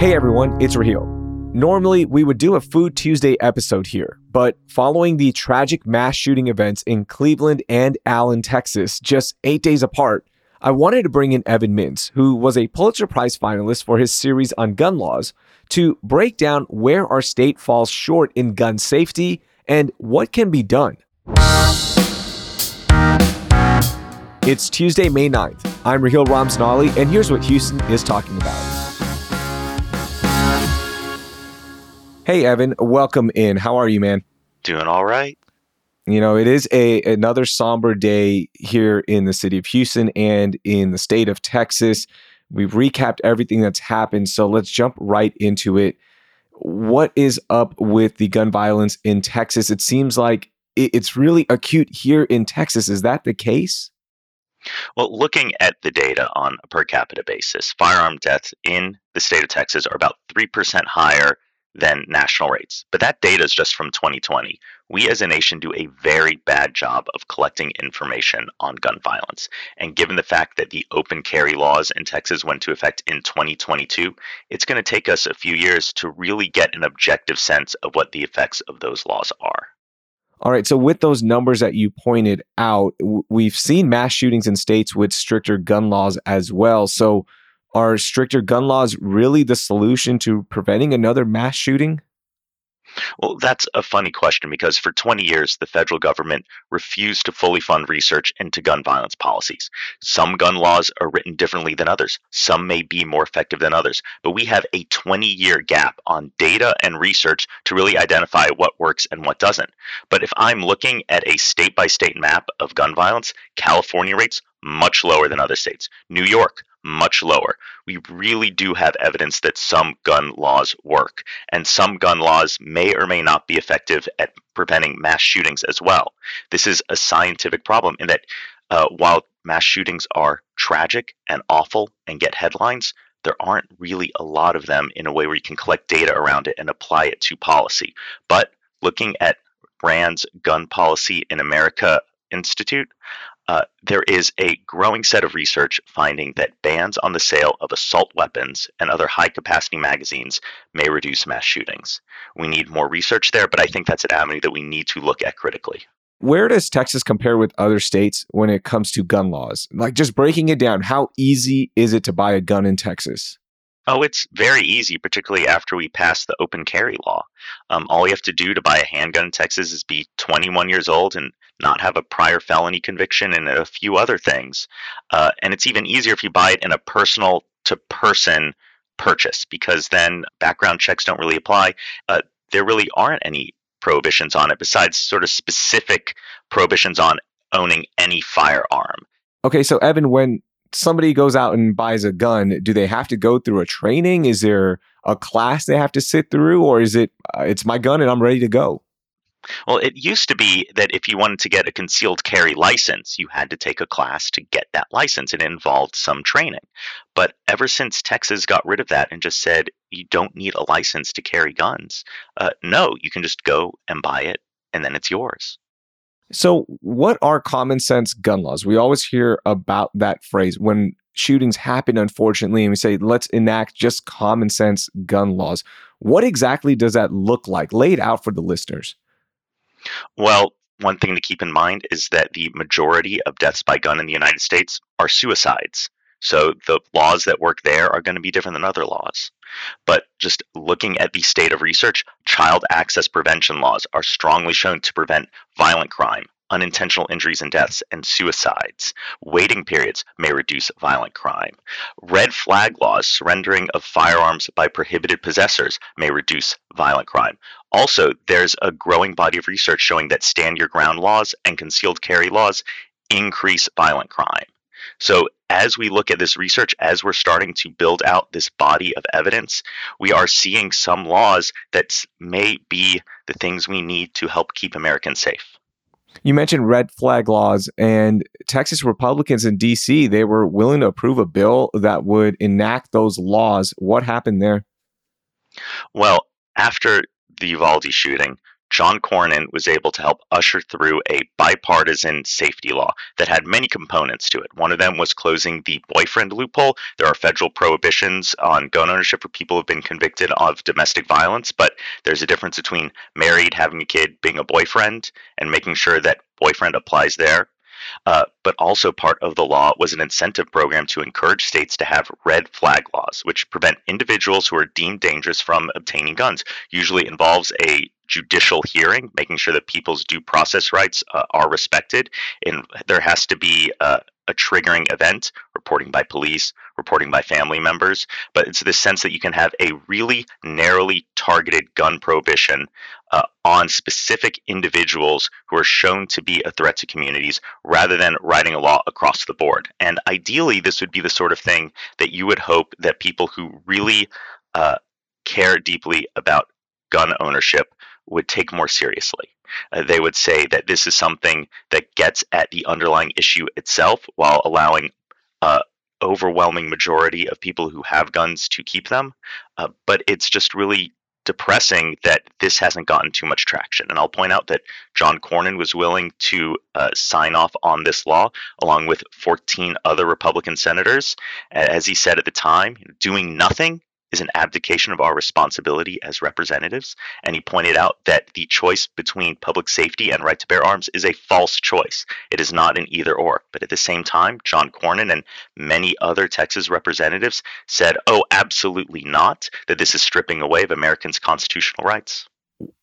Hey everyone, it's Raheel. Normally, we would do a Food Tuesday episode here, but following the tragic mass shooting events in Cleveland and Allen, Texas, just eight days apart, I wanted to bring in Evan Mintz, who was a Pulitzer Prize finalist for his series on gun laws, to break down where our state falls short in gun safety and what can be done. It's Tuesday, May 9th. I'm Raheel Ramzanali, and here's what Houston is talking about. Hey, Evan, welcome in. How are you, man? Doing all right. You know, it is a another somber day here in the city of Houston and in the state of Texas. We've recapped everything that's happened, so let's jump right into it. What is up with the gun violence in Texas? It seems like it's really acute here in Texas. Is that the case? Well, looking at the data on a per capita basis, firearm deaths in the state of Texas are about 3% higher than national rates. But that data is just from 2020. We as a nation do a very bad job of collecting information on gun violence. And given the fact that the open carry laws in Texas went into effect in 2022, it's going to take us a few years to really get an objective sense of what the effects of those laws are. All right. So, with those numbers that you pointed out, we've seen mass shootings in states with stricter gun laws as well. So, are stricter gun laws really the solution to preventing another mass shooting? Well, that's a funny question because for 20 years, the federal government refused to fully fund research into gun violence policies. Some gun laws are written differently than others. Some may be more effective than others. But we have a 20 year gap on data and research to really identify what works and what doesn't. But if I'm looking at a state by state map of gun violence, California rates much lower than other states. New York, much lower. We really do have evidence that some gun laws work, and some gun laws may or may not be effective at preventing mass shootings as well. This is a scientific problem in that uh, while mass shootings are tragic and awful and get headlines, there aren't really a lot of them in a way where you can collect data around it and apply it to policy. But looking at Rand's Gun Policy in America Institute, uh, there is a growing set of research finding that bans on the sale of assault weapons and other high capacity magazines may reduce mass shootings. We need more research there, but I think that's an avenue that we need to look at critically. Where does Texas compare with other states when it comes to gun laws? Like just breaking it down, how easy is it to buy a gun in Texas? Oh, it's very easy, particularly after we passed the open carry law. Um, all you have to do to buy a handgun in Texas is be 21 years old and not have a prior felony conviction and a few other things. Uh, and it's even easier if you buy it in a personal to person purchase because then background checks don't really apply. Uh, there really aren't any prohibitions on it besides sort of specific prohibitions on owning any firearm. Okay, so Evan, when somebody goes out and buys a gun, do they have to go through a training? Is there a class they have to sit through, or is it uh, it's my gun and I'm ready to go? Well, it used to be that if you wanted to get a concealed carry license, you had to take a class to get that license. It involved some training. But ever since Texas got rid of that and just said you don't need a license to carry guns, uh, no, you can just go and buy it and then it's yours. So, what are common sense gun laws? We always hear about that phrase when shootings happen, unfortunately, and we say, let's enact just common sense gun laws. What exactly does that look like? Lay it out for the listeners. Well, one thing to keep in mind is that the majority of deaths by gun in the United States are suicides. So the laws that work there are going to be different than other laws. But just looking at the state of research, child access prevention laws are strongly shown to prevent violent crime, unintentional injuries and deaths, and suicides. Waiting periods may reduce violent crime. Red flag laws, surrendering of firearms by prohibited possessors, may reduce violent crime. Also, there's a growing body of research showing that stand your ground laws and concealed carry laws increase violent crime. So, as we look at this research, as we're starting to build out this body of evidence, we are seeing some laws that may be the things we need to help keep Americans safe. You mentioned red flag laws, and Texas Republicans in D.C. they were willing to approve a bill that would enact those laws. What happened there? Well, after the Uvalde shooting, John Cornyn was able to help usher through a bipartisan safety law that had many components to it. One of them was closing the boyfriend loophole. There are federal prohibitions on gun ownership for people who have been convicted of domestic violence, but there's a difference between married, having a kid, being a boyfriend, and making sure that boyfriend applies there. Uh, but also part of the law was an incentive program to encourage states to have red flag laws, which prevent individuals who are deemed dangerous from obtaining guns. Usually involves a judicial hearing, making sure that people's due process rights uh, are respected. And there has to be a triggering event, reporting by police, reporting by family members. But it's the sense that you can have a really narrowly targeted gun prohibition uh, on specific individuals who are shown to be a threat to communities rather than writing a law across the board. And ideally, this would be the sort of thing that you would hope that people who really uh, care deeply about gun ownership would take more seriously. Uh, they would say that this is something that gets at the underlying issue itself while allowing uh, overwhelming majority of people who have guns to keep them. Uh, but it's just really depressing that this hasn't gotten too much traction. And I'll point out that John Cornyn was willing to uh, sign off on this law along with 14 other Republican senators. As he said at the time, doing nothing is an abdication of our responsibility as representatives. And he pointed out that the choice between public safety and right to bear arms is a false choice. It is not an either or. But at the same time, John Cornyn and many other Texas representatives said, oh, absolutely not, that this is stripping away of Americans' constitutional rights.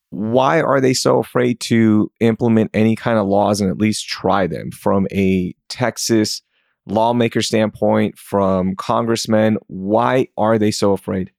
Why are they so afraid to implement any kind of laws and at least try them from a Texas lawmaker standpoint, from congressmen? Why are they so afraid?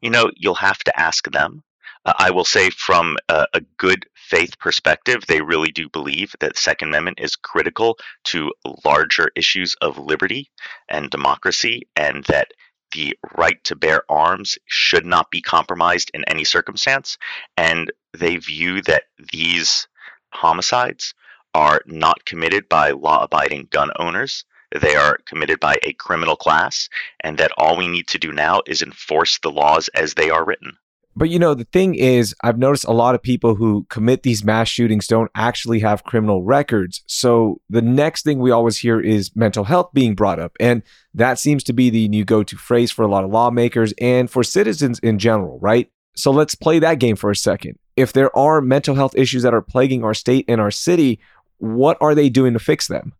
You know, you'll have to ask them. Uh, I will say, from a, a, good faith perspective, they really do believe that Second Amendment is critical to larger issues of liberty and democracy, and that the right to bear arms should not be compromised in any circumstance. And they view that these homicides are not committed by law abiding gun owners. They are committed by a criminal class, and that all we need to do now is enforce the laws as they are written. But you know, the thing is, I've noticed a lot of people who commit these mass shootings don't actually have criminal records. So the next thing we always hear is mental health being brought up. And that seems to be the new go to phrase for a lot of lawmakers and for citizens in general, right? So let's play that game for a second. If there are mental health issues that are plaguing our state and our city, what are they doing to fix them?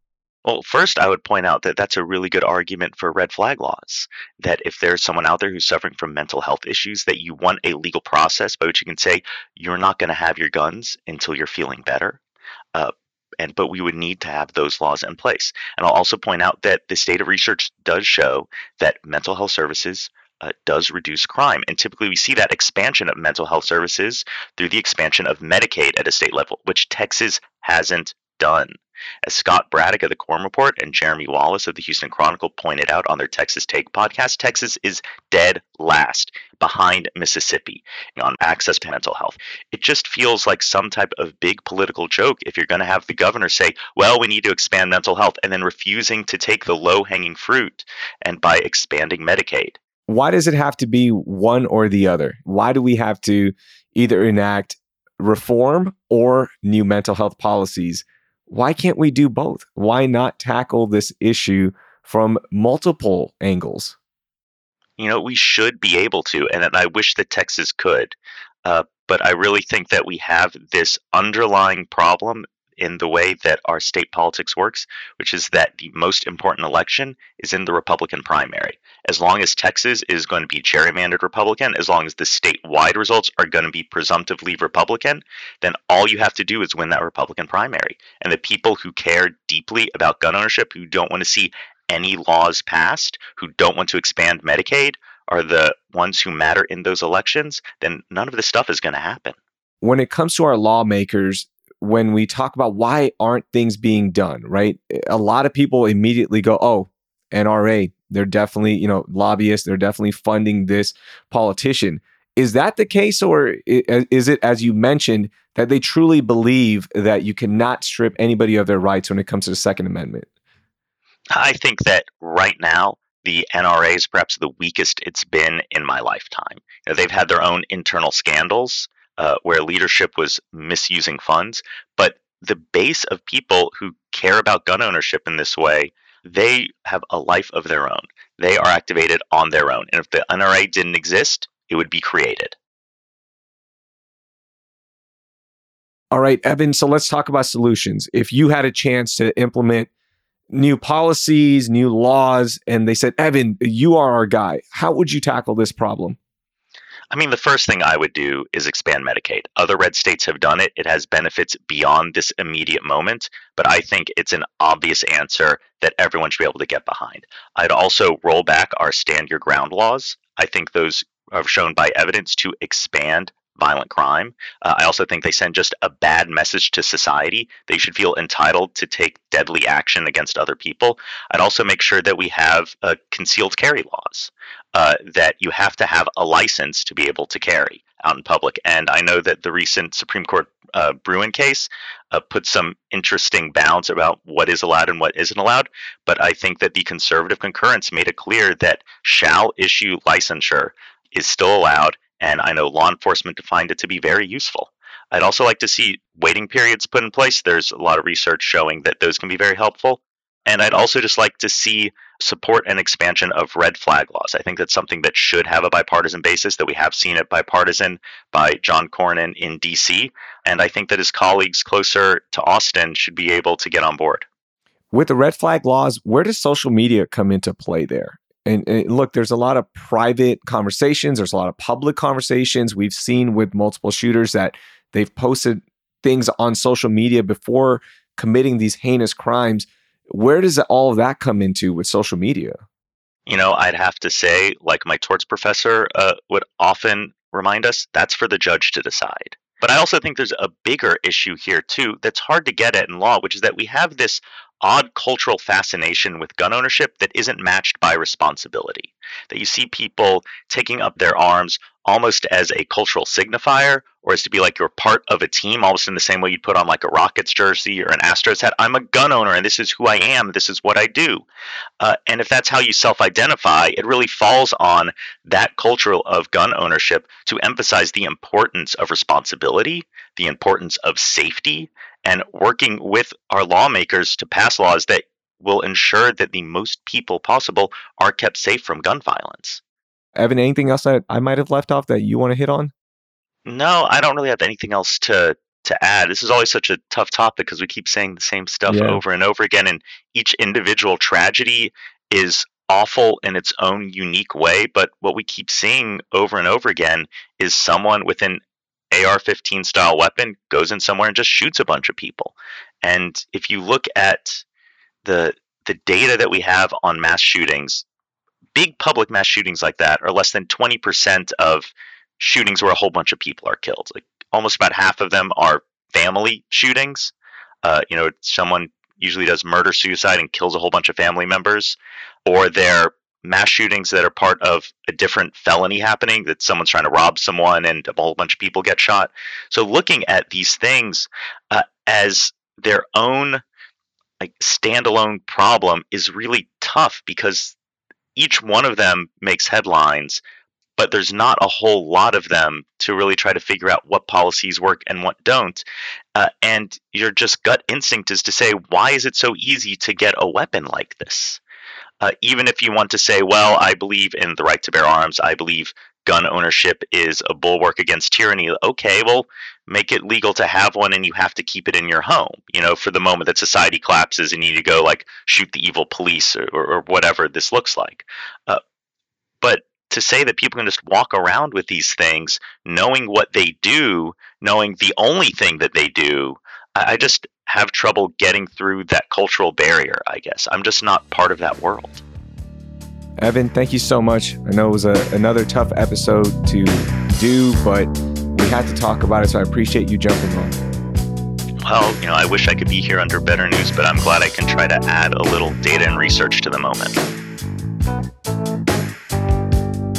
Well, first, I would point out that that's a really good argument for red flag laws. That if there's someone out there who's suffering from mental health issues, that you want a legal process by which you can say you're not going to have your guns until you're feeling better. Uh, and but we would need to have those laws in place. And I'll also point out that the state of research does show that mental health services uh, does reduce crime. And typically we see that expansion of mental health services through the expansion of Medicaid at a state level, which Texas hasn't done. As Scott Braddock of the Quorum Report and Jeremy Wallace of the Houston Chronicle pointed out on their Texas Take podcast, Texas is dead last behind Mississippi on access to mental health. It just feels like some type of big political joke if you're going to have the governor say, well, we need to expand mental health, and then refusing to take the low hanging fruit and by expanding Medicaid. Why does it have to be one or the other? Why do we have to either enact reform or new mental health policies? Why can't we do both? Why not tackle this issue from multiple angles? You know, we should be able to, and I wish that Texas could. Uh, but I really think that we have this underlying problem in the way that our state politics works, which is that the most important election is in the Republican primary. As long as Texas is going to be gerrymandered Republican, as long as the statewide results are going to be presumptively Republican, then all you have to do is win that Republican primary. And the people who care deeply about gun ownership, who don't want to see any laws passed, who don't want to expand Medicaid, are the ones who matter in those elections, then none of this stuff is going to happen. When it comes to our lawmakers, when we talk about why aren't things being done, right? A lot of people immediately go, oh, NRA, they're definitely, you know, lobbyists, they're definitely funding this politician. Is that the case, or uh, is it, as you mentioned, that they truly believe that you cannot strip anybody of their rights when it comes to the Second Amendment? I think that right now, the NRA is perhaps the weakest it's been in my lifetime. You know, they've had their own internal scandals, uh, where leadership was misusing funds. But the base of people who care about gun ownership in this way, they have a life of their own. They are activated on their own. And if the NRA didn't exist, it would be created. All right, Evan. So let's talk about solutions. If you had a chance to implement new policies, new laws, and they said, Evan, you are our guy, how would you tackle this problem? I mean, the first thing I would do is expand Medicaid. Other red states have done it. It has benefits beyond this immediate moment, but I think it's an obvious answer that everyone should be able to get behind. I'd also roll back our stand your ground laws. I think those are shown by evidence to expand violent crime. Uh, I also think they send just a bad message to society. They should feel entitled to take deadly action against other people. I'd also make sure that we have uh, concealed carry laws, uh, that you have to have a license to be able to carry out in public. And I know that the recent Supreme Court uh, Bruen case uh, put some interesting bounds about what is allowed and what isn't allowed. But I think that the conservative concurrence made it clear that shall issue licensure is still allowed and I know law enforcement defined it to be very useful. I'd also like to see waiting periods put in place. There's a lot of research showing that those can be very helpful. And I'd also just like to see support and expansion of red flag laws. I think that's something that should have a bipartisan basis, that we have seen it bipartisan by John Cornyn in DC. And I think that his colleagues closer to Austin should be able to get on board. With the red flag laws, where does social media come into play there? And, and, look, there's a lot of private conversations. There's a lot of public conversations. We've seen with multiple shooters that they've posted things on social media before committing these heinous crimes. Where does all of that come into with social media? You know, I'd have to say, like my torts professor uh, would often remind us, that's for the judge to decide. But I also think there's a bigger issue here, too, that's hard to get at in law, which is that we have this odd cultural fascination with gun ownership that isn't matched by responsibility. That you see people taking up their arms almost as a cultural signifier or as to be like you're part of a team, almost in the same way you'd put on like a Rockets jersey or an Astros hat. I'm a gun owner and this is who I am. This is what I do. Uh, and if that's how you self identify, it really falls on that culture of gun ownership to emphasize the importance of responsibility, the importance of safety, and working with our lawmakers to pass laws that will ensure that the most people possible are kept safe from gun violence. Evan, anything else that I might have left off that you want to hit on? No, I don't really have anything else to to add. This is always such a tough topic because we keep saying the same stuff yeah. over and over again, and each individual tragedy is awful in its own unique way. But what we keep seeing over and over again is someone with an AR-15 style weapon goes in somewhere and just shoots a bunch of people. And if you look at the the data that we have on mass shootings, big public mass shootings like that are less than 20% of shootings where a whole bunch of people are killed. Like almost about half of them are family shootings. Uh, you know, someone usually does murder suicide and kills a whole bunch of family members, or they're mass shootings that are part of a different felony happening that someone's trying to rob someone and a whole bunch of people get shot. So looking at these things uh, as their own like standalone problem is really tough because each one of them makes headlines but there's not a whole lot of them to really try to figure out what policies work and what don't. Uh, and your just gut instinct is to say, why is it so easy to get a weapon like this? uh, even if you want to say, well, I believe in the right to bear arms, I believe gun ownership is a bulwark against tyranny. Okay, well, make it legal to have one and you have to keep it in your home, you know, for the moment that society collapses and you need to go like shoot the evil police or, or, or whatever this looks like. Uh, but to say that people can just walk around with these things knowing what they do, knowing the only thing that they do, I just have trouble getting through that cultural barrier, I guess. I'm just not part of that world. Evan, thank you so much. I know it was a, another tough episode to do, but we had to talk about it, so I appreciate you jumping on. Well, you know, I wish I could be here under better news, but I'm glad I can try to add a little data and research to the moment.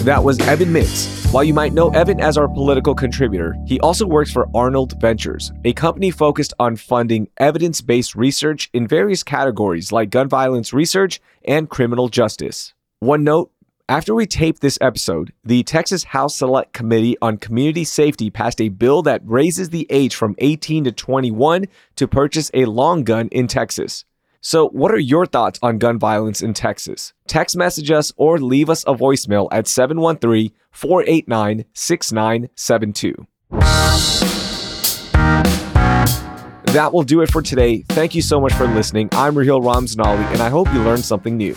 That was Evan Mintz, while you might know Evan as our political contributor, he also works for Arnold Ventures, a company focused on funding evidence based research in various categories like gun violence research and criminal justice. One note after we taped this episode, the Texas House Select Committee on Community Safety passed a bill that raises the age from 18 to 21 to purchase a long gun in Texas. So, what are your thoughts on gun violence in Texas? Text message us or leave us a voicemail at 713 489 6972. That will do it for today. Thank you so much for listening. I'm Raheel Ramzanali, and I hope you learned something new.